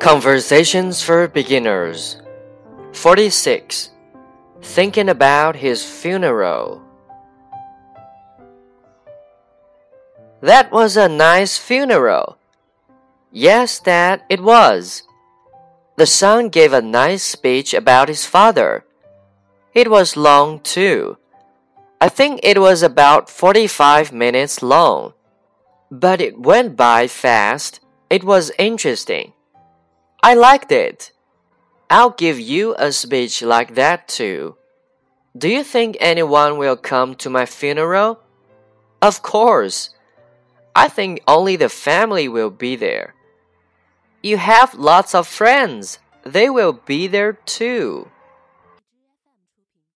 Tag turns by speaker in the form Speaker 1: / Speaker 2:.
Speaker 1: Conversations for Beginners 46. Thinking about his funeral. That was a nice funeral. Yes, Dad, it was. The son gave a nice speech about his father. It was long, too. I think it was about 45 minutes long. But it went by fast. It was interesting. I liked it. I'll give you a speech like that too. Do you think anyone will come to my funeral? Of course. I think only the family will be there. You have lots of friends. They will be there too.